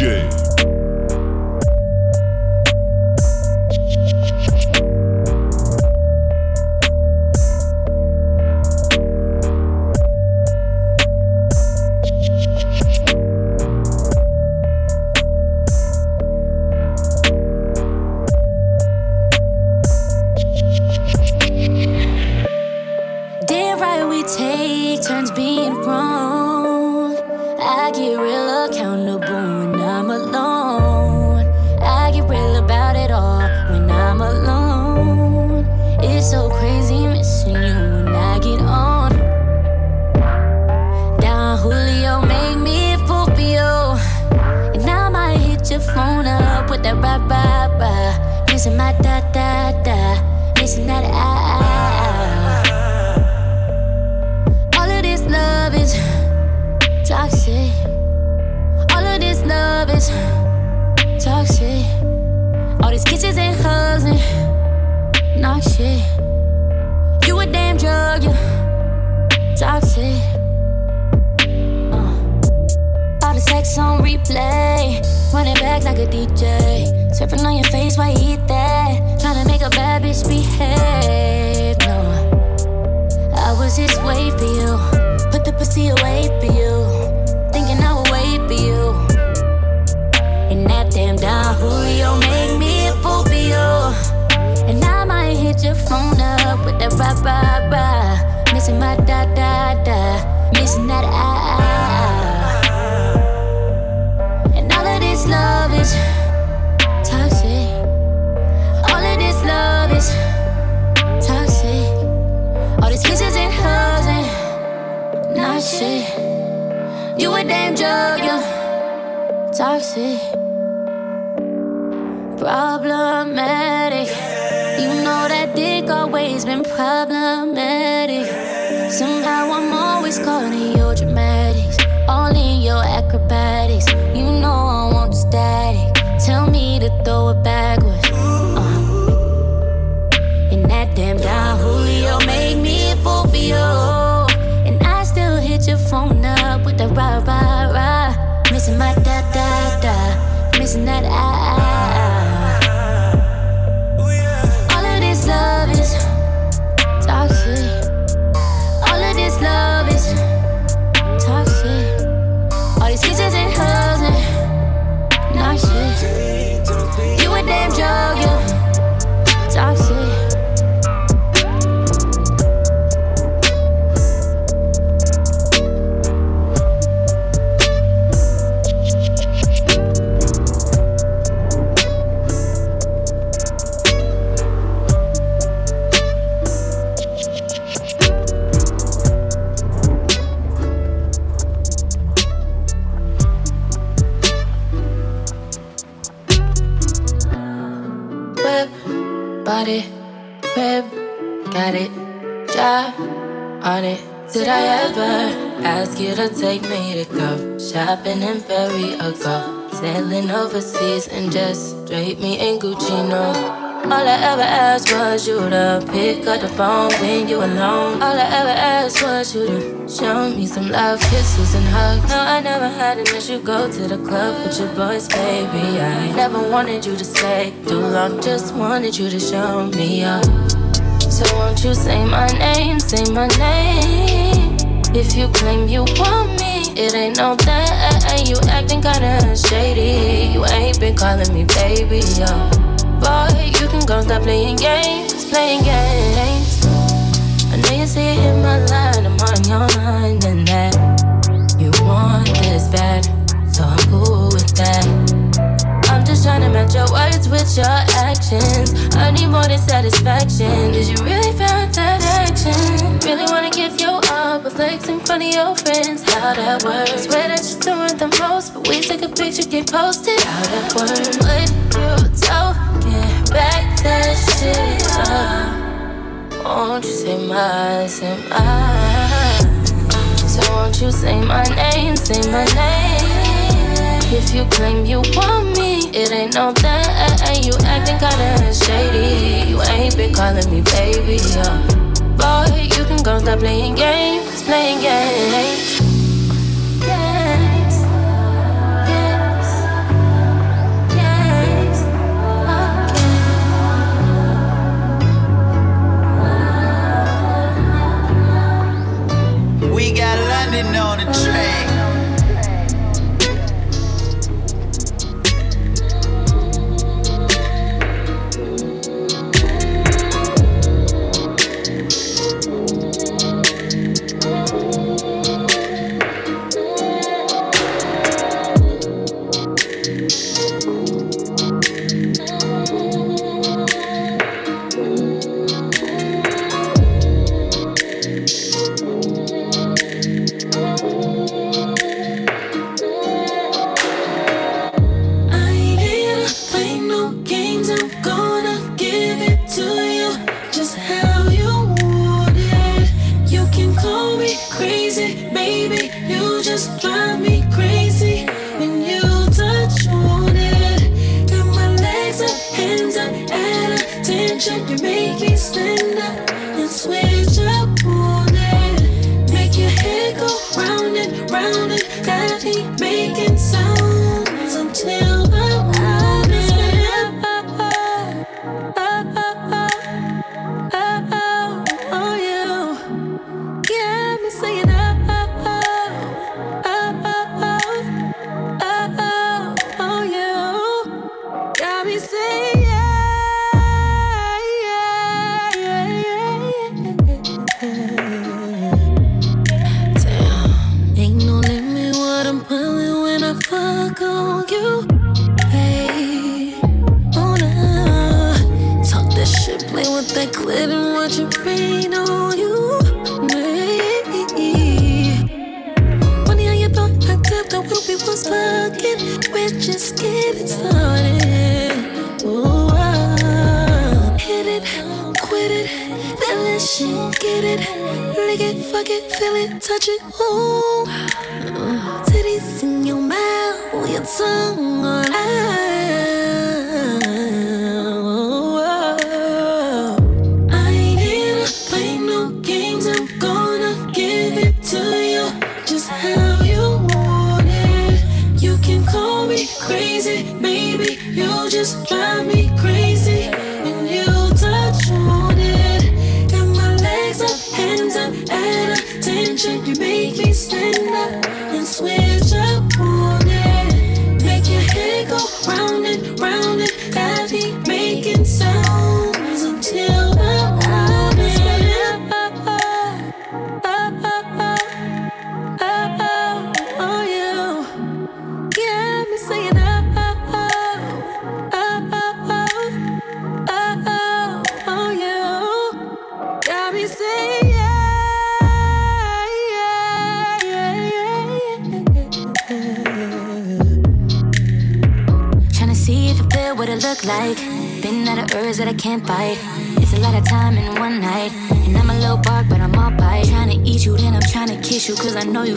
DJ. messy, problematic. You know that dick always been problematic. Somehow I'm always caught in your dramatics, all in your acrobatics. You know I want static. Tell me to throw it backwards. Uh. And that damn Don Julio make me a fool for you. And I still hit your phone up with the rah rah rah missing my isn't that I? Shopping in Perry ago. Sailing overseas and just drape me in Gucci, no. All I ever asked was you to pick up the phone when you alone. All I ever asked was you to show me some love, kisses and hugs. No, I never had an issue. Go to the club with your boys, baby. I never wanted you to stay too long. Just wanted you to show me up. So won't you say my name, say my name? If you claim you want me it ain't no that. You acting kinda shady. You ain't been calling me baby, yo. Boy, you can go stop playing games, playing games. I know you see it in my line, I'm on your mind, and that you want this bad, so I'm cool with that. Just trying to match your words with your actions. I need more than satisfaction. Did you really find that action? Really wanna give you up with flex in front of your friends? How that works? Swear that you're doing the most, but we take a picture, get posted. How that works? What you talking? Back that shit up. Won't you say my, say my? So won't you say my name, say my name? If you claim you want me, it ain't no thing, you acting kinda shady. You ain't been calling me baby, yeah. Boy, you can go stop playing games, playing games. We got London on the train.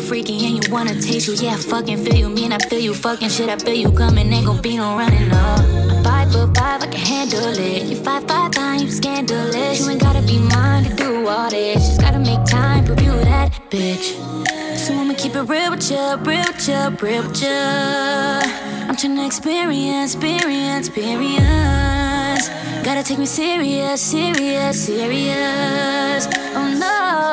Freaky and you wanna taste you. Yeah, I fucking feel you. Me and I feel you. Fucking shit, I feel you coming. Ain't gon' be no running up. Five foot five, I can handle it. You five five nine, you scandalous. You ain't gotta be mine to do all this. Just gotta make time, prove you that bitch. So I'ma keep it real with ya, real with ya, real with ya. I'm trying to experience, experience, experience. Gotta take me serious, serious, serious. Oh no.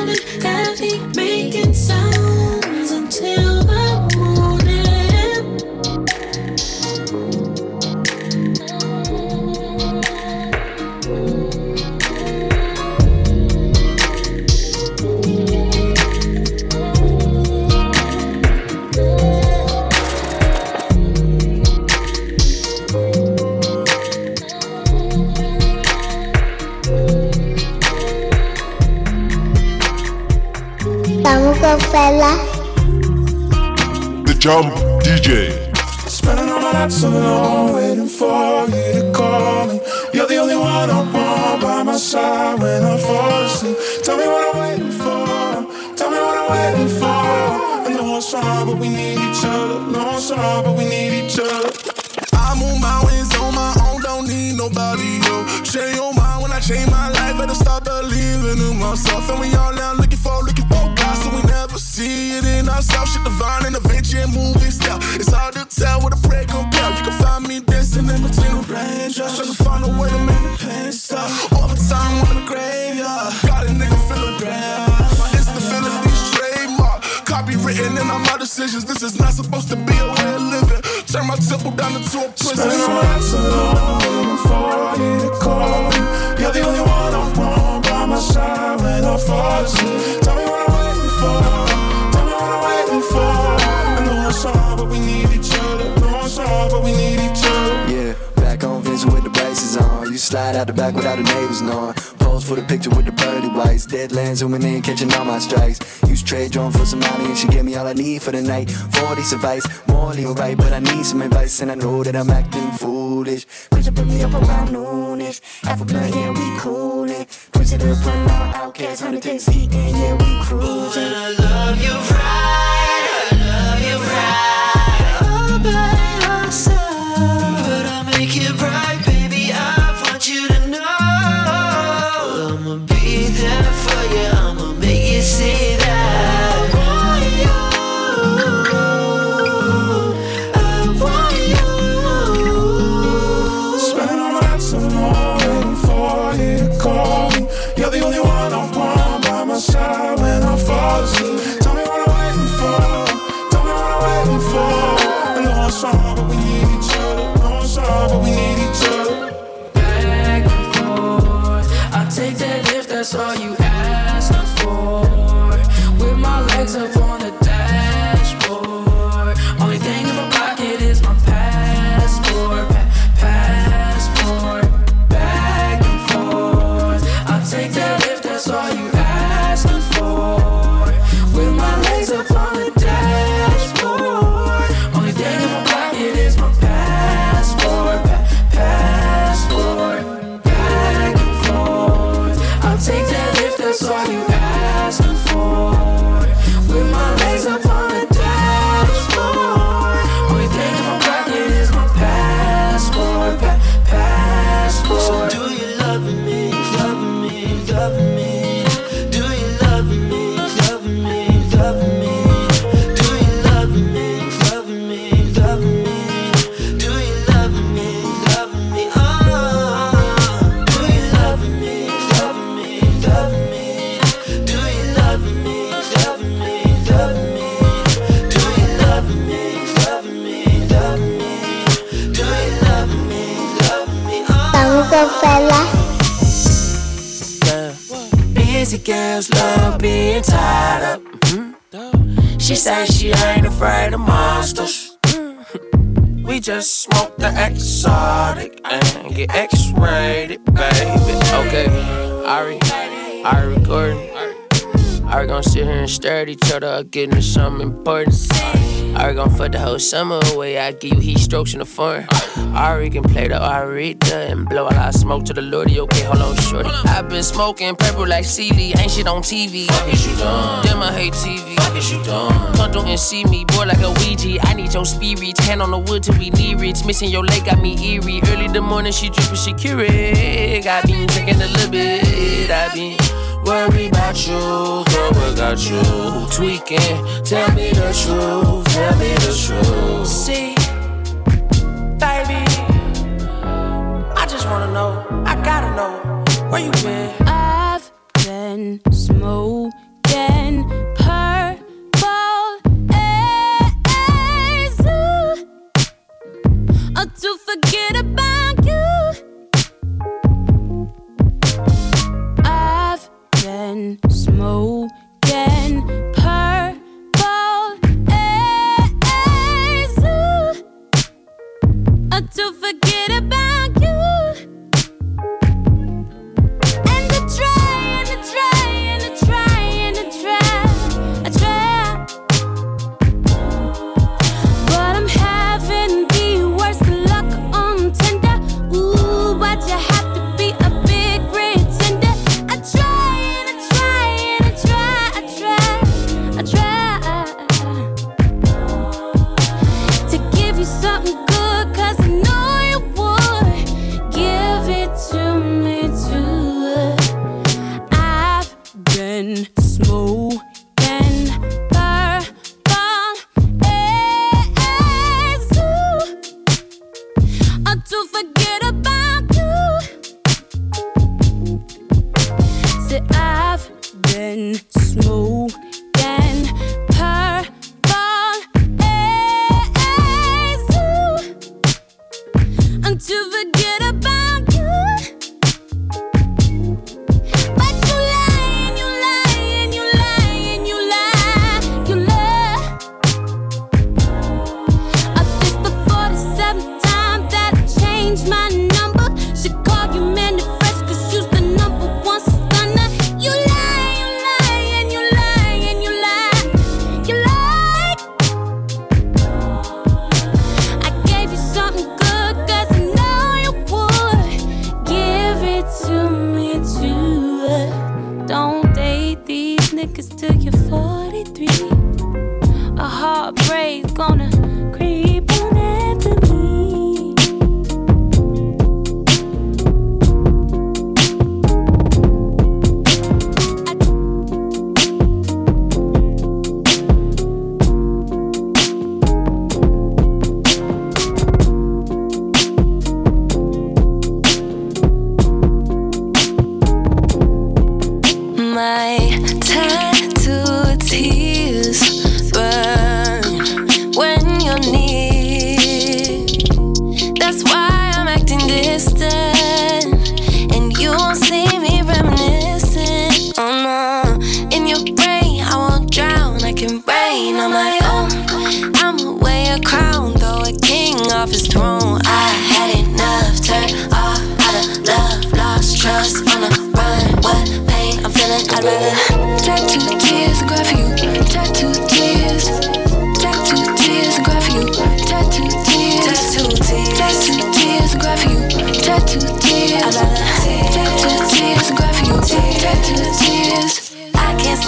fella. The Jump DJ. Spending all my nights alone, waiting for you to call me. You're the only one I want by my side when I fall asleep. Tell me what I'm waiting for. Tell me what I'm waiting for. I know it's hard, but we need each other. No, it's hard, but we need each other. I move mountains on my own, don't need nobody. Yo, change your mind when I change my life. Better start believing in myself, and we all now in ourselves. Shit divine and adventure and moving style. It's hard to tell what a prayer compare. You can find me dancing in between the raindrops, trying to find a way to make the pain stop. All the time on the graveyard, got a nigga feeling bad. Copywritten in all my decisions. This is not supposed to be a way of living. Turn my temple down into a prison. Spend my nights alone before you to call me. You're the only one I want by my side when I fall asleep. Out the back without the neighbors knowing. pose for the picture with the pearly whites. Deadlands zooming in, catching all my strikes. Use trade drone for some money, and she gave me all I need for the night. 40 advice, morally alright, but I need some advice, and I know that I'm acting foolish. Push up, put me up around noonish. Alpha blood, yeah, we coolin'. Push it up, put on outcasts, 100 days heat, and yeah, we cruising. Ari Gordon. Ari gonna sit here and stare at each other, up, getting to something important. Ari gonna fuck the whole summer away. I give you heat strokes in the phone. Ari can play the Arita and blow a lot of smoke to the Lordy. Okay, hold on, shorty. I've been smoking purple like Celie. Ain't shit on TV. Fuck is you done? Damn, I hate TV. Fuck is you done? Come through and see me, boy, like a Ouija. I need your spirit. Hand on the wood till we need rich. Missing your leg got me eerie. Early the morning, she drippin' she curious. Got me drinking a little bit. I been worried about you, girl, what got you tweaking? Tell me the truth, tell me the truth. See, baby, I just wanna know, I gotta know where you been. I've been smoking been been smoking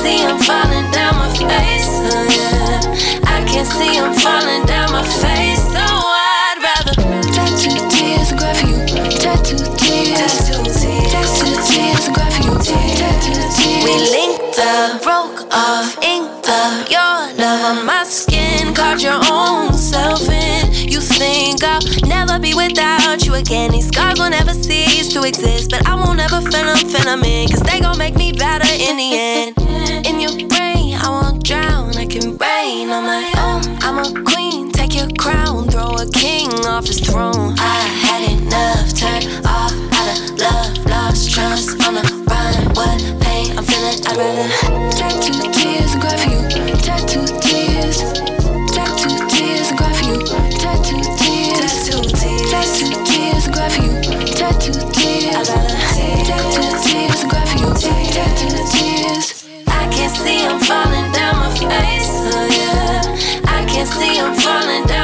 see him falling down my face. Oh, yeah. I can't see him falling down my face. So I'd rather tattoo tears and you. Tattoo tears. Tattoo tears. Tattoo tears you. Tattoo tears. We linked up, broke off, inked up your love on my skin. Caught your own self in. You think I'll never be without you again. These scars will never cease to exist, but I won't ever fin them, fin them in, cause they gon' make me better in the end your brain, I won't drown. I can reign on my own. I'm a queen, take your crown, throw a king off his throne. I had enough, turn off out of love, lost trust on the run. What pain I'm feeling, I'd rather take two tears and cry you. can't see I'm falling down my face. Oh yeah, I can't see I'm falling down.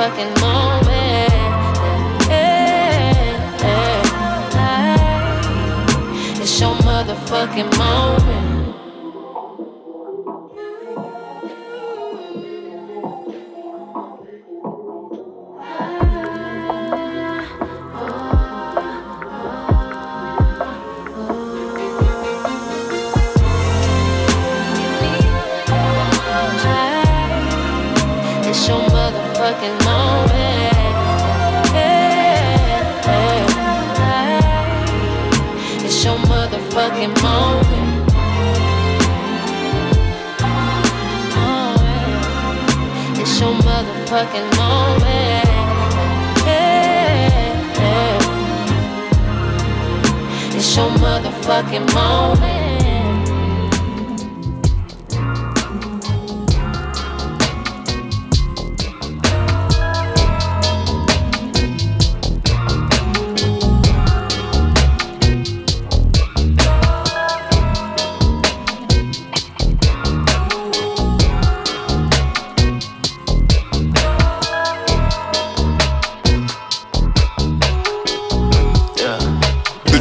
fucking moment. Hey, hey, hey. It's your motherfucking moment. fucking moment. Yeah, yeah. It's your motherfucking moment.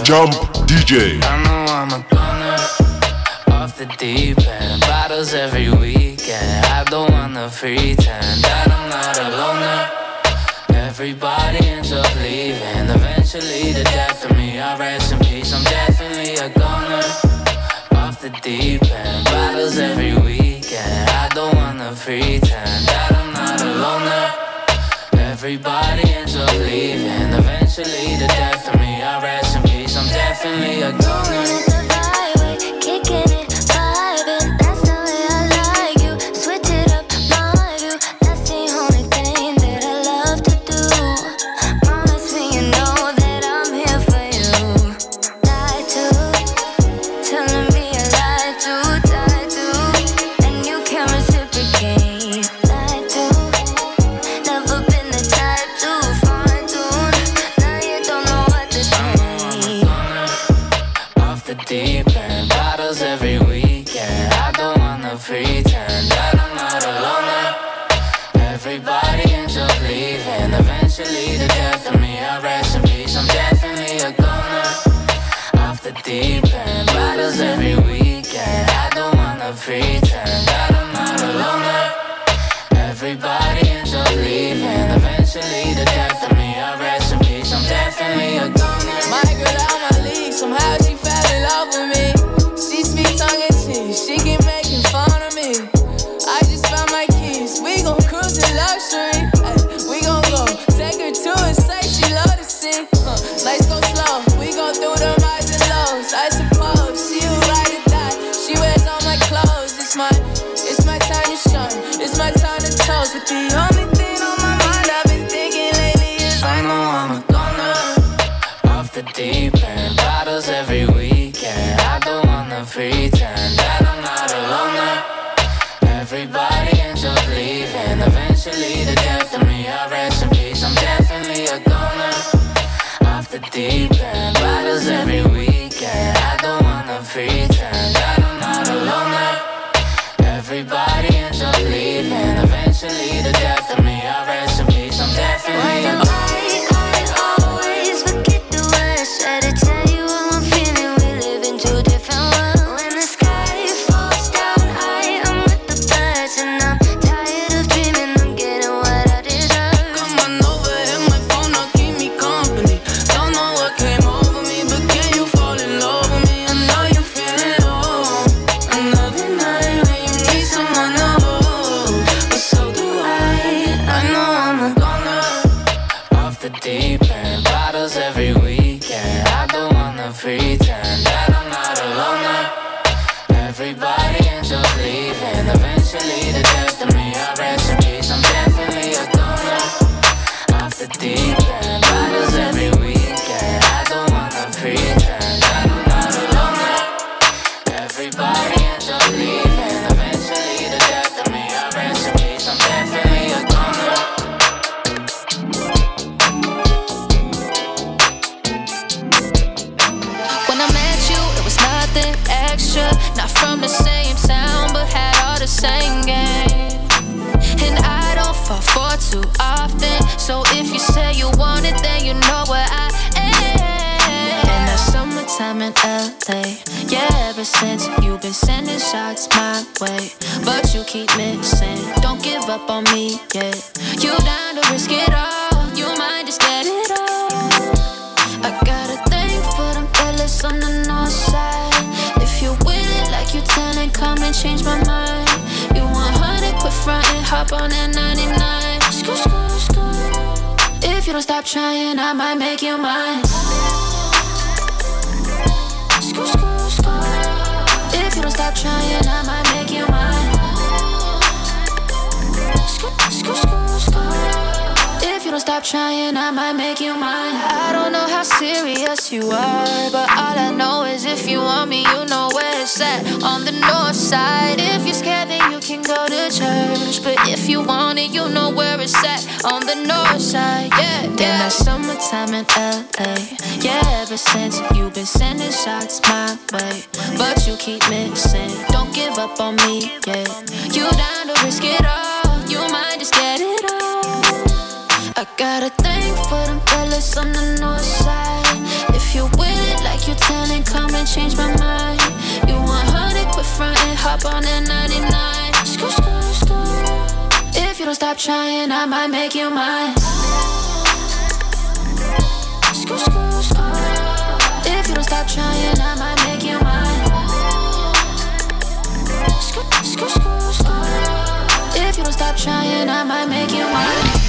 Jump DJ. I know I'm a gunner off the deep end. Bottles every weekend. I don't wanna pretend that I'm not a loner. Everybody ends up leaving. Eventually, the death of me. I rest in peace. I'm definitely a gunner off the deep end. Bottles every weekend. I don't wanna pretend that I'm not a loner. Everybody ends up leaving. Eventually, the death of me. I don't wanna. Serious you are, but all I know is if you want me, you know where it's at. On the north side. If you're scared, then you can go to church. But if you want it, you know where it's at. On the north side, yeah. In the summertime in LA. Yeah, ever since you've been sending shots my way. But you keep missing. Don't give up on me, yeah. You down to risk it all. You might just get it all. I got a thing for them fellas on the north side. If you with it like you telling, come and change my mind. You 100, quit frontin', hop on that 99. Skoo, skoo, skoo. If you don't stop trying, I might make you mine. Skoo, skoo, skoo. If you don't stop trying, I might make you mine. Skoo, skoo, skoo, skoo. If you don't stop trying, I might make you mine.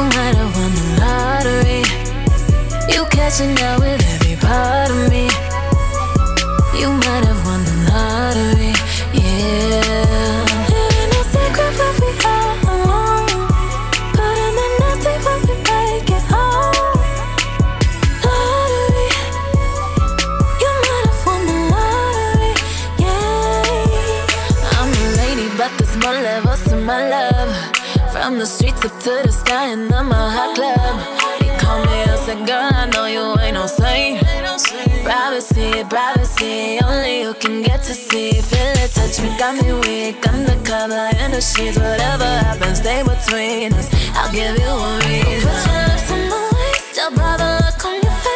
You might have won the lottery. You catching out with every part of me. You might have won the lottery, yeah. It ain't no secret that we are alone. But in the nasty when we make it home. Lottery, you might have won the lottery, yeah. I'm a lady, but there's more levels to my love. From the streets to to the sky in the Mohawk club. He called me and said, girl, I know you ain't no saint. Privacy, privacy, only you can get to see. Feel it, touch me, got me weak. Undercover in the sheets. Whatever happens, stay between us. I'll give you a reason. Put your lips on my waist, your brother, look on your face.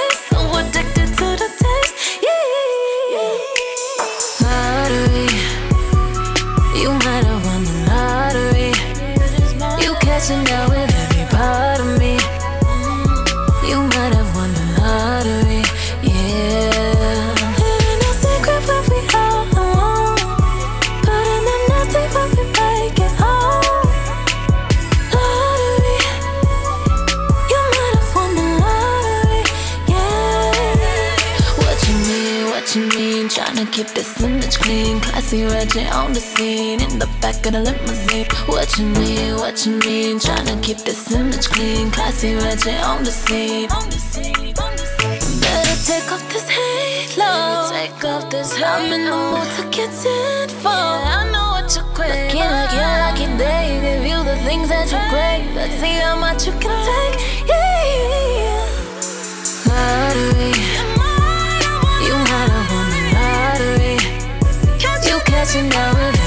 keep this image clean. Classy Reggie on the scene, in the back of the limousine. What you mean, what you mean? Tryna keep this image clean. Classy Reggie on the scene. Better take off this halo. Take off this halo. I'm in the mood to get it for. Yeah, I know what you crave. Looking like your lucky day, give you the things that you crave. Let's see how much you can take. passing down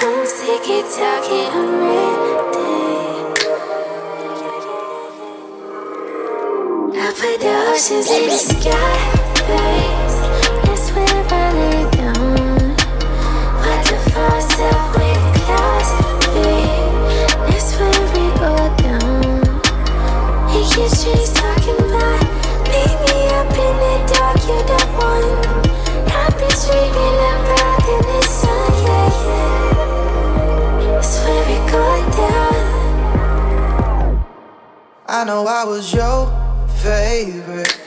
I'm sick of talking, I'm ready. I put the oceans in the sky, babe. I know I was your favorite.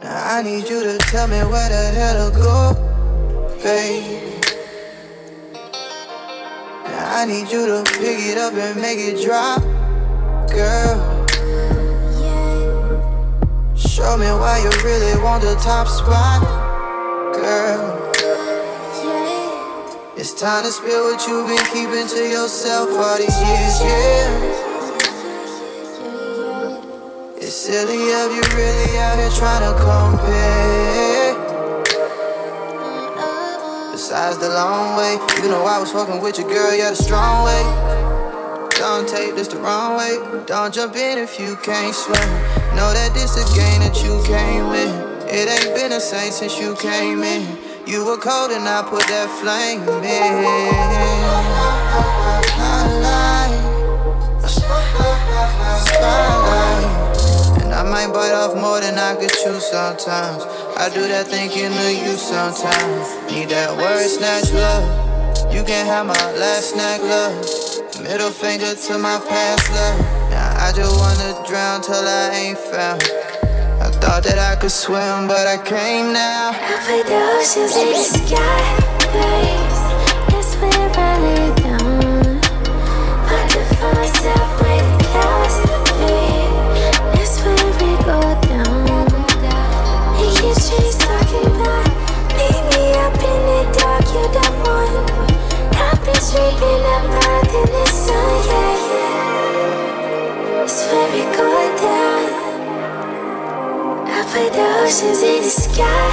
Now I need you to tell me where the hell to go, baby. Now I need you to pick it up and make it drop, girl. Show me why you really want the top spot, girl. It's time to spill what you've been keeping to yourself all these years, yeah. Silly of you really out here trying to compare. Besides the long way, you know I was fucking with your girl, yeah, the strong way. Don't take this the wrong way. Don't jump in if you can't swim. Know that this a game that you can't win. It ain't been the same since you came in. You were cold and I put that flame in. Spotlight. And I might bite off more than I could chew sometimes. I do that thinking of you sometimes. Need that word snatch love. You can have my last snack love. Middle finger to my past love. Now I just wanna drown till I ain't found. I thought that I could swim, but I can't now. I the oceans in the sky, babe. Oceans in the sky.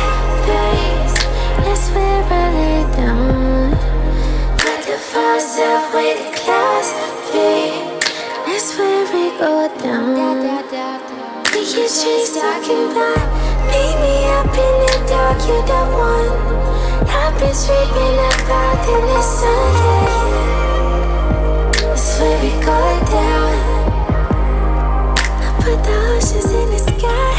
That's where I lay down. Put the force up with the clouds, babe. That's where we go down. We keep trees talking about meet me up in the dark, you're the one. I've been dreaming about in the sun, yeah, yeah. That's where we go down. I put the oceans in the sky,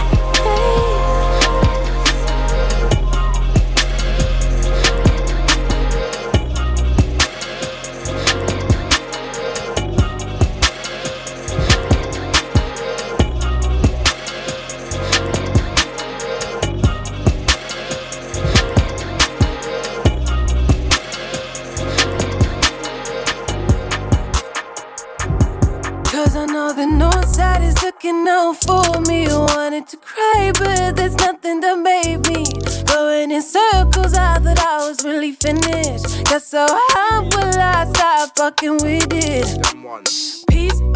out for me. Wanted to cry, but there's nothing that made me. Going in circles, I thought I was really finished. Got so how will I stop fucking with it?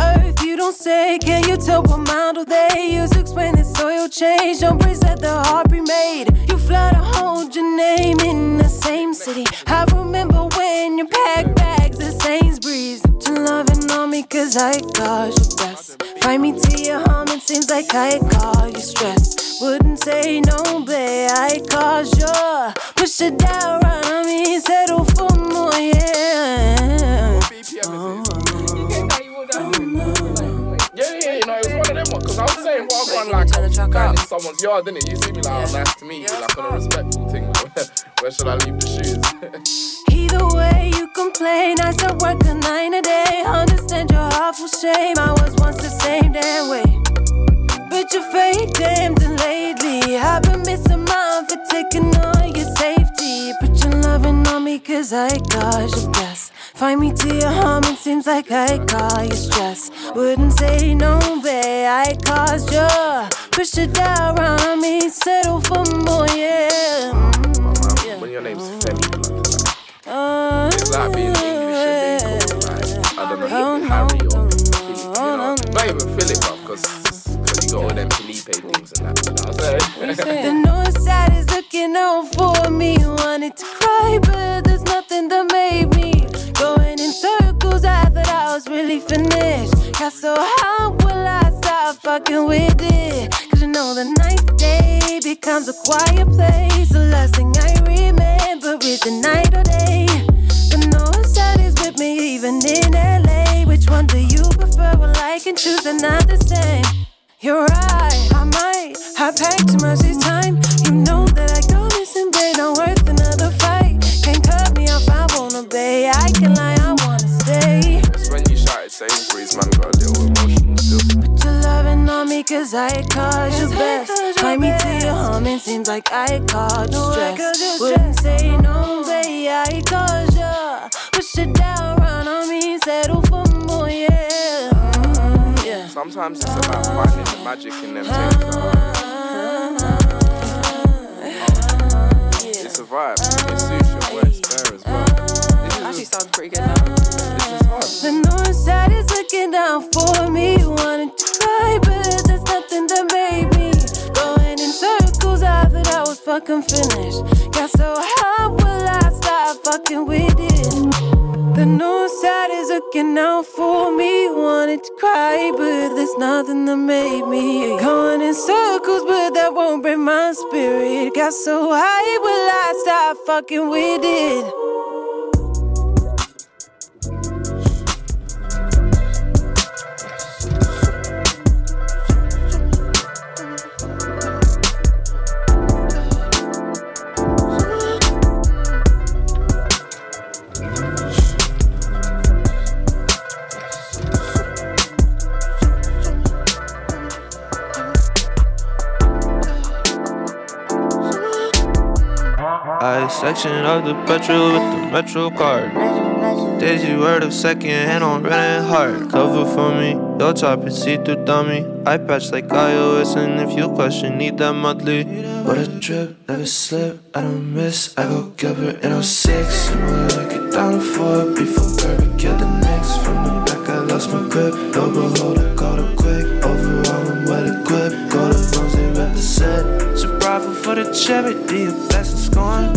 Earth, you don't say. Can you tell what model they use explain this soil change? Don't praise that the heart remade. You fly to hold your name in the same city. I remember when you packed bags at Sainsbury's. To loving on me cause I caused you best. Find me to your home, it seems like I caused you stress. Wouldn't say no, babe, I caused you. Push it down, on me, settle for more, yeah. Of them ones. Because I was saying what I got like, I was going in someone's yard, didn't? You see me like, oh, nice to meet you, like on a respectful thing. Where should I leave the shoes? Either way, you complain. I still work a nine a day. Understand your awful shame. I was once the same damn way. But you're fake damned and lately I've been missing mine for taking on your safety. Put on me, cause I got your best. Find me to your home, it seems like I call you stress. Wouldn't say no, babe, I caused you. Push it down on me, settle for more, yeah. Mm, yeah. When your name's Femi, Uh, it's like being English and being called like, I don't know, Harry or Philip, you know. Not even Philip, because got all them Felipe things and that, what I'm? The north side is looking out for me. Wanted to cry, but there's nothing that made me going in circles. I thought I was really finished. Got so how will I stop fucking with it? Cause you know the night day becomes a quiet place. The last thing I remember is the night or day. The north side is with me, even in LA. Which one do you prefer? Well, I can choose, they're not the same. You're right, I might have packed too much this time. You know that I go missing, babe, not worth another fight. Can't cut me off, I wanna be. I can lie, I wanna stay. It's when you shouted Sainsbury's, man, got a little emotional still. Put your loving on me, cause I caused you best. Find me to your home, it seems like I caused you stress. Wouldn't say no, babe, I caused you. Push it down, run on me, settle Sometimes it's about finding the magic in them things. uh, It's a vibe. It suits your voice there as well. This Actually sounds pretty good now. The north side is looking down for me. Wanted to cry, but there's nothing that made me going in circles. I thought I was fucking finished. Got so how will I stop fucking with it? The north side is looking out for me. Wanted to cry, but there's nothing that made me going in circles, but that won't break my spirit. Got so high, will I stop fucking with it? I section of the petrol with the metro card. Daisy word of second hand on running hard. Cover for me, your top is see through dummy. I patch like iOS, and if you question, need that monthly. What a trip, never slip, I don't miss. I go Gilbert in 06. And we'll like it down to four before Kirby killed the Knicks. From the back, I lost my grip. No beholder, caught it quick. Overall, I'm well equipped. Go to phones, they rep the set. For the charity, best is going.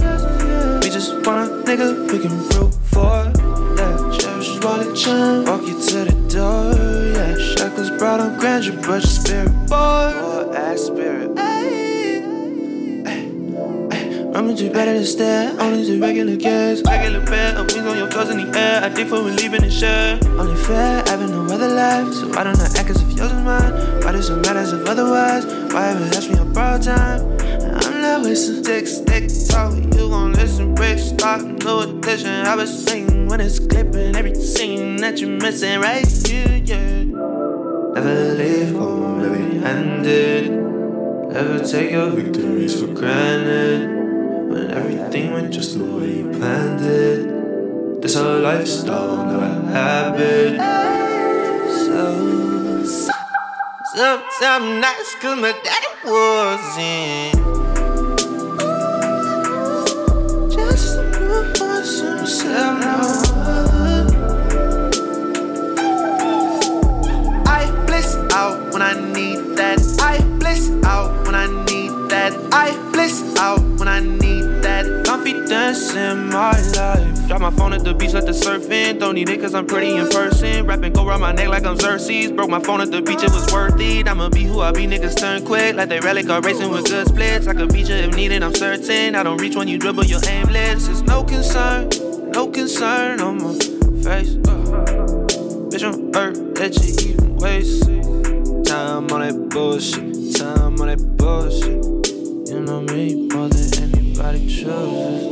We just want a nigga we can root for. Yeah, cherish wallet chain, walk you to the door. Yeah, shackles brought on grandeur, but your spirit boy. Boy, ass spirit. I'm too better than stare, only to regular gas. Regular bed, I'm wings on your toes in the air. I dig for leaving the share. Only fair, having no other life. So I don't know act as if yours is mine. Why does it matter as if otherwise? Why ever ask me borrowed time? Wasting stick, stick talk. You gon' listen, break, stop, no addition. I was singing when it's clipping every scene that you're missing right here, yeah. Never leave home heavy handed. Never take your victories for granted. When everything went just the way you planned it. This whole lifestyle, not a habit. So, sometimes nice, cause my daddy wasn't. In my life. Drop my phone at the beach, let the surf in. Don't need it cause I'm pretty in person. Rapping go around my neck like I'm Xerxes. Broke my phone at the beach, it was worth it. I'ma be who I be, niggas turn quick. Like they relic are racing with good splits. I could beat you if needed, I'm certain. I don't reach when you dribble, you're aimless. It's no concern, no concern on my face. Bitch, I'm hurt that you even waste time on that bullshit, time on that bullshit. You know me more than anybody chooses.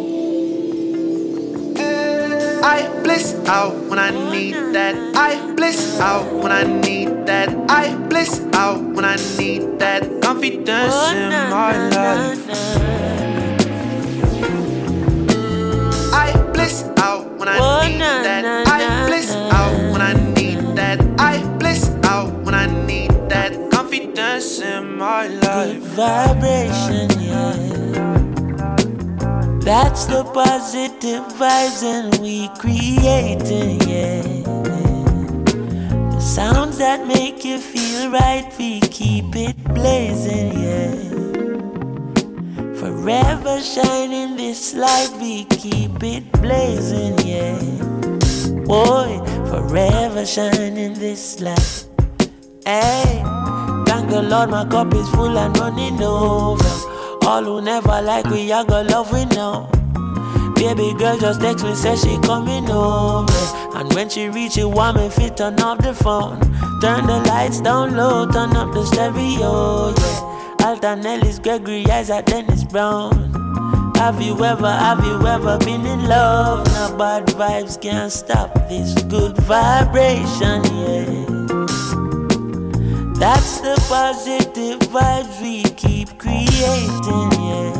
I bliss out when I need that. I bliss out when I need that. I bliss out when I need that confidence in my life. When I Oh, need that. I bliss out when I need that. I bliss out when I need that confidence in my life. vibration, yeah. That's the positive vibes and we creating, yeah. The sounds that make you feel right, we keep it blazing, yeah. Forever shining this light, we keep it blazing, yeah. Boy, forever shining this light. Hey, thank the Lord, my cup is full and running over. All who never like we, I got love we know. Baby girl just text me, say she coming over. And when she reach it, want me fit turn off the phone. Turn the lights down low, turn up the stereo, yeah. Alton Ellis, Gregory Isaac, Dennis Brown. Have you ever, have you ever been in love? Now bad vibes can't stop this good vibration, yeah. That's the positive vibes we keep creating, yeah.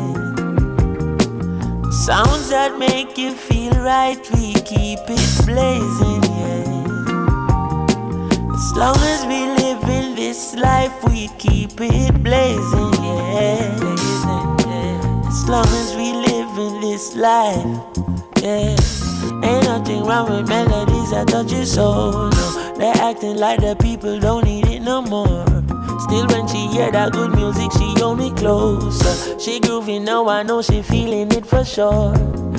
Sounds that make you feel right, we keep it blazing. As long as we live in this life, we keep it blazing, yeah. Blazing, yeah. As long as we live in this life, yeah. Ain't nothing wrong with melodies that touch your soul, no. They're acting like the people don't need it no more. Still, when she hear that good music, she hold me closer. She groovy now, I know she feeling it for sure.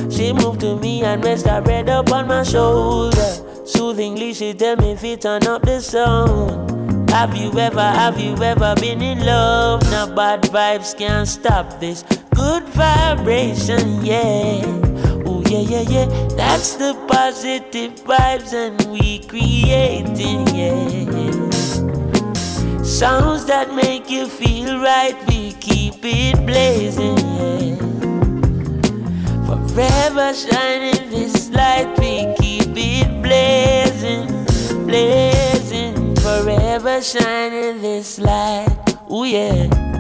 She moved to me and rest her head up on my shoulder. Soothingly, she tell me if it turn up the sound. Have you ever, have you ever been in love? Now bad vibes can't stop this good vibration, yeah. Oh yeah, yeah, yeah. That's the positive vibes and we creating, yeah. Sounds that make you feel right, we keep it blazing, yeah. Forever shining this light, we keep it blazing, blazing. Forever shining this light, oh yeah.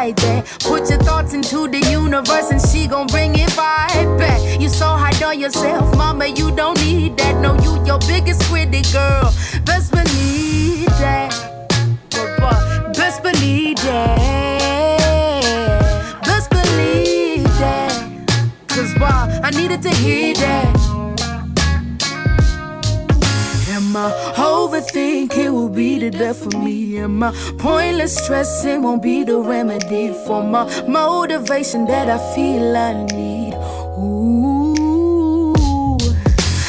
Put your thoughts into the universe and she gon' bring it right back. You so hard on yourself, mama, you don't need that. No, you your biggest critic, girl. Best believe that. Best believe that. Best believe that. Cause why? I needed to hear that. And overthink, it will be the death of me. And my pointless stressing won't be the remedy for my motivation that I feel I need. Ooh,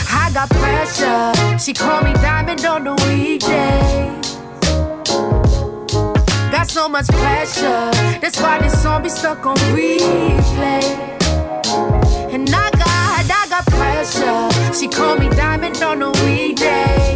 I got pressure. She called me diamond on the weekday. Got so much pressure. That's why this song be stuck on replay. And I got, I got pressure. She call me diamond on the weekday.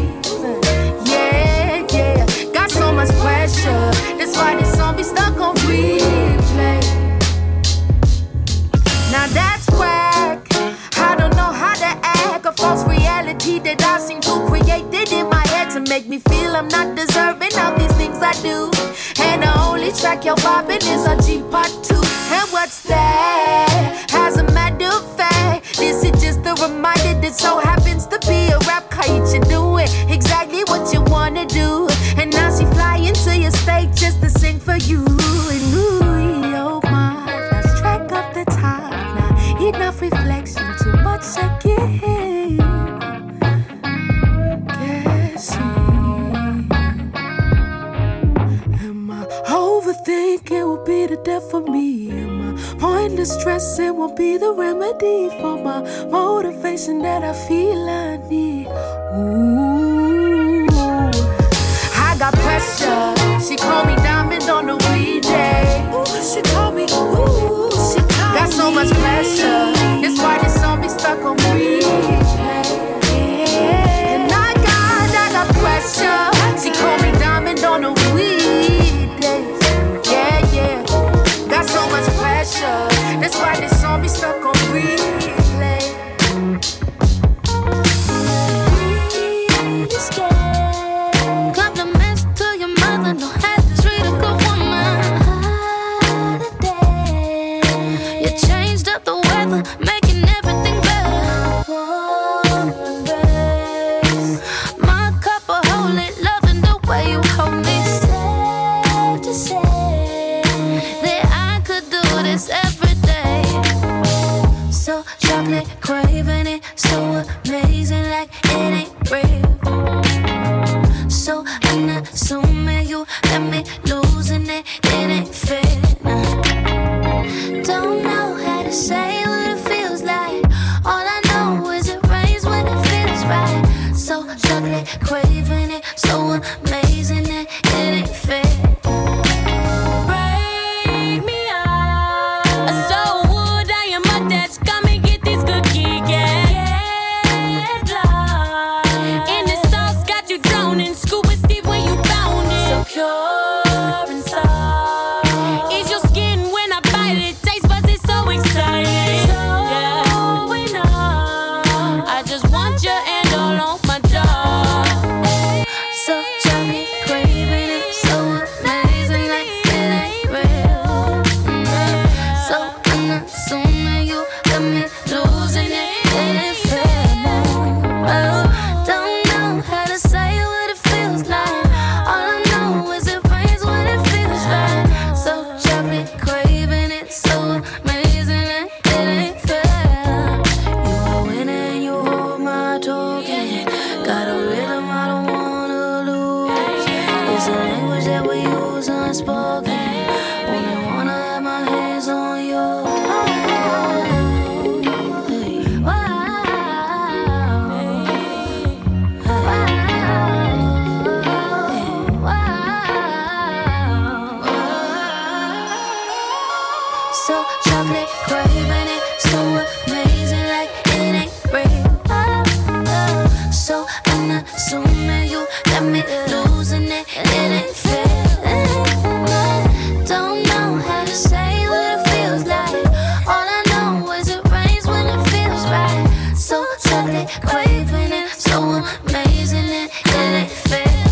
Amazing it, yeah, they fail.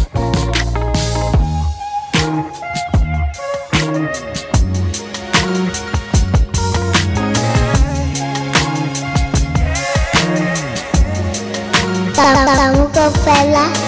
Kamo Kaofela.